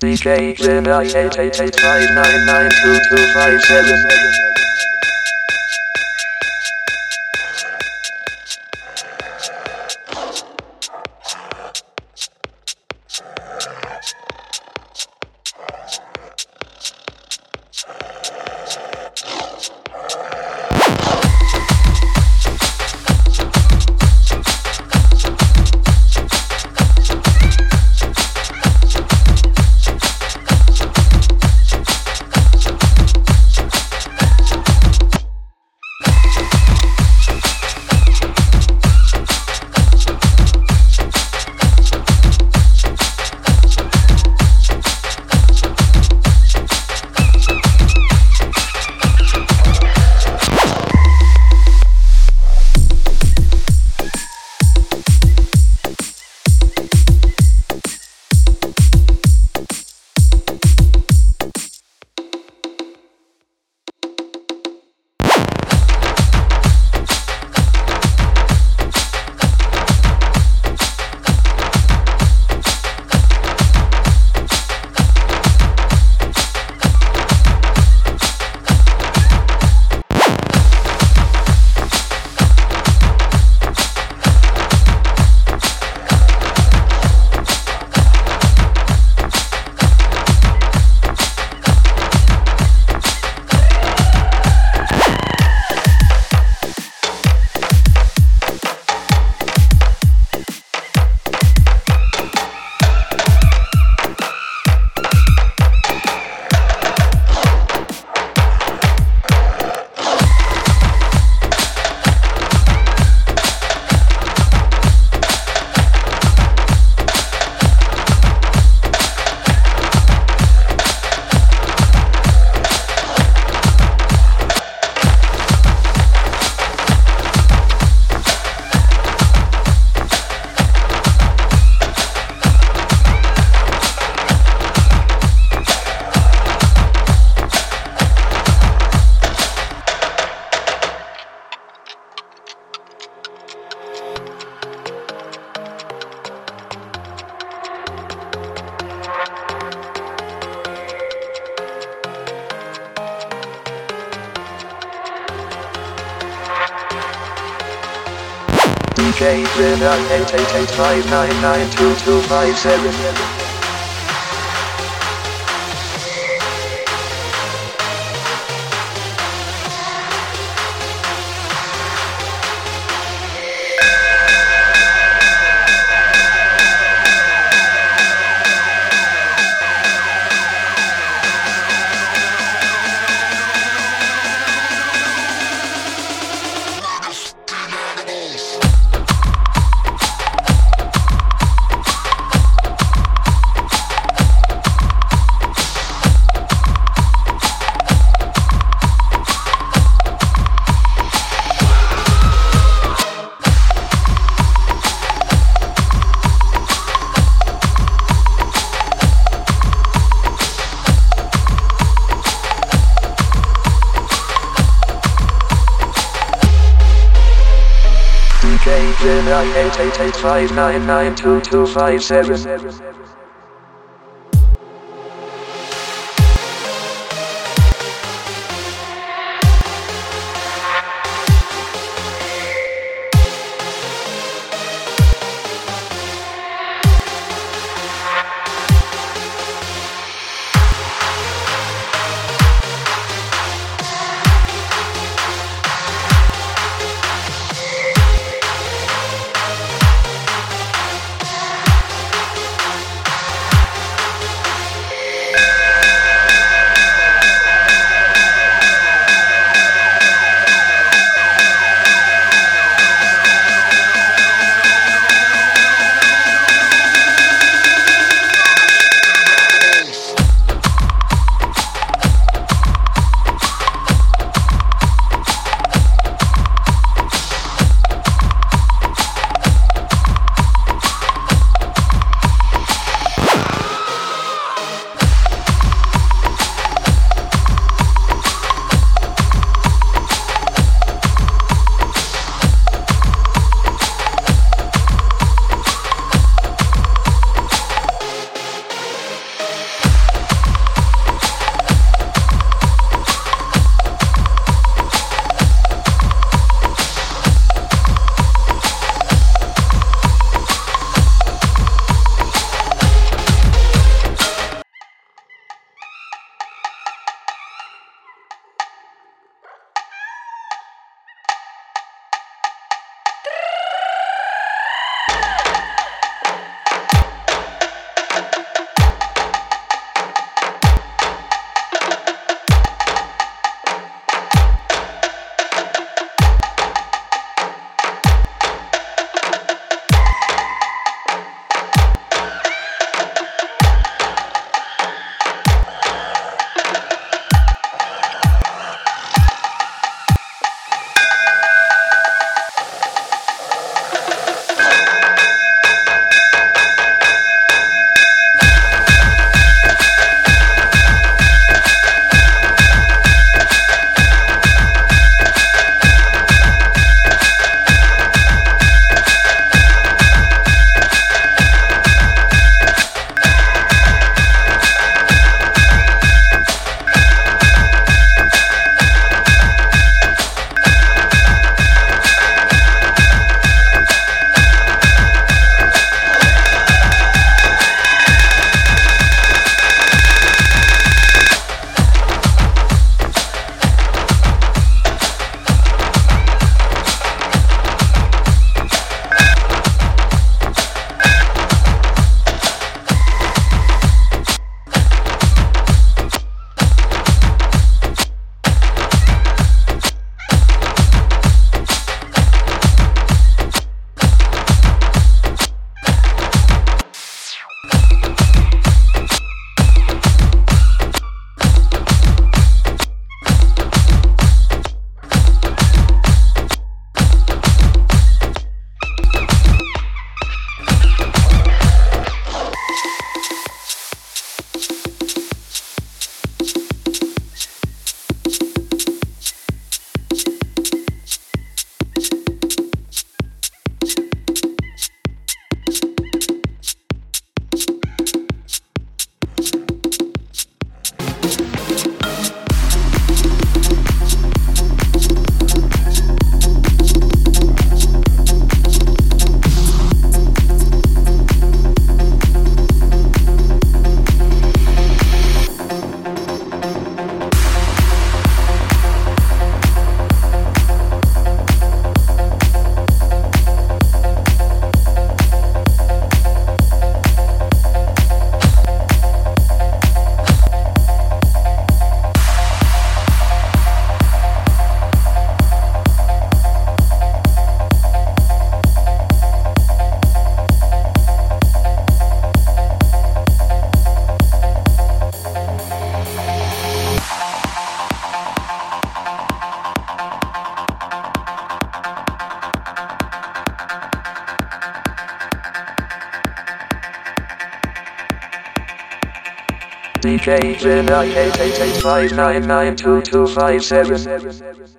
DJ Jedi 88859922577. J J. nine eight eight eight five nine nine two two five seven. BKJNIK885992257.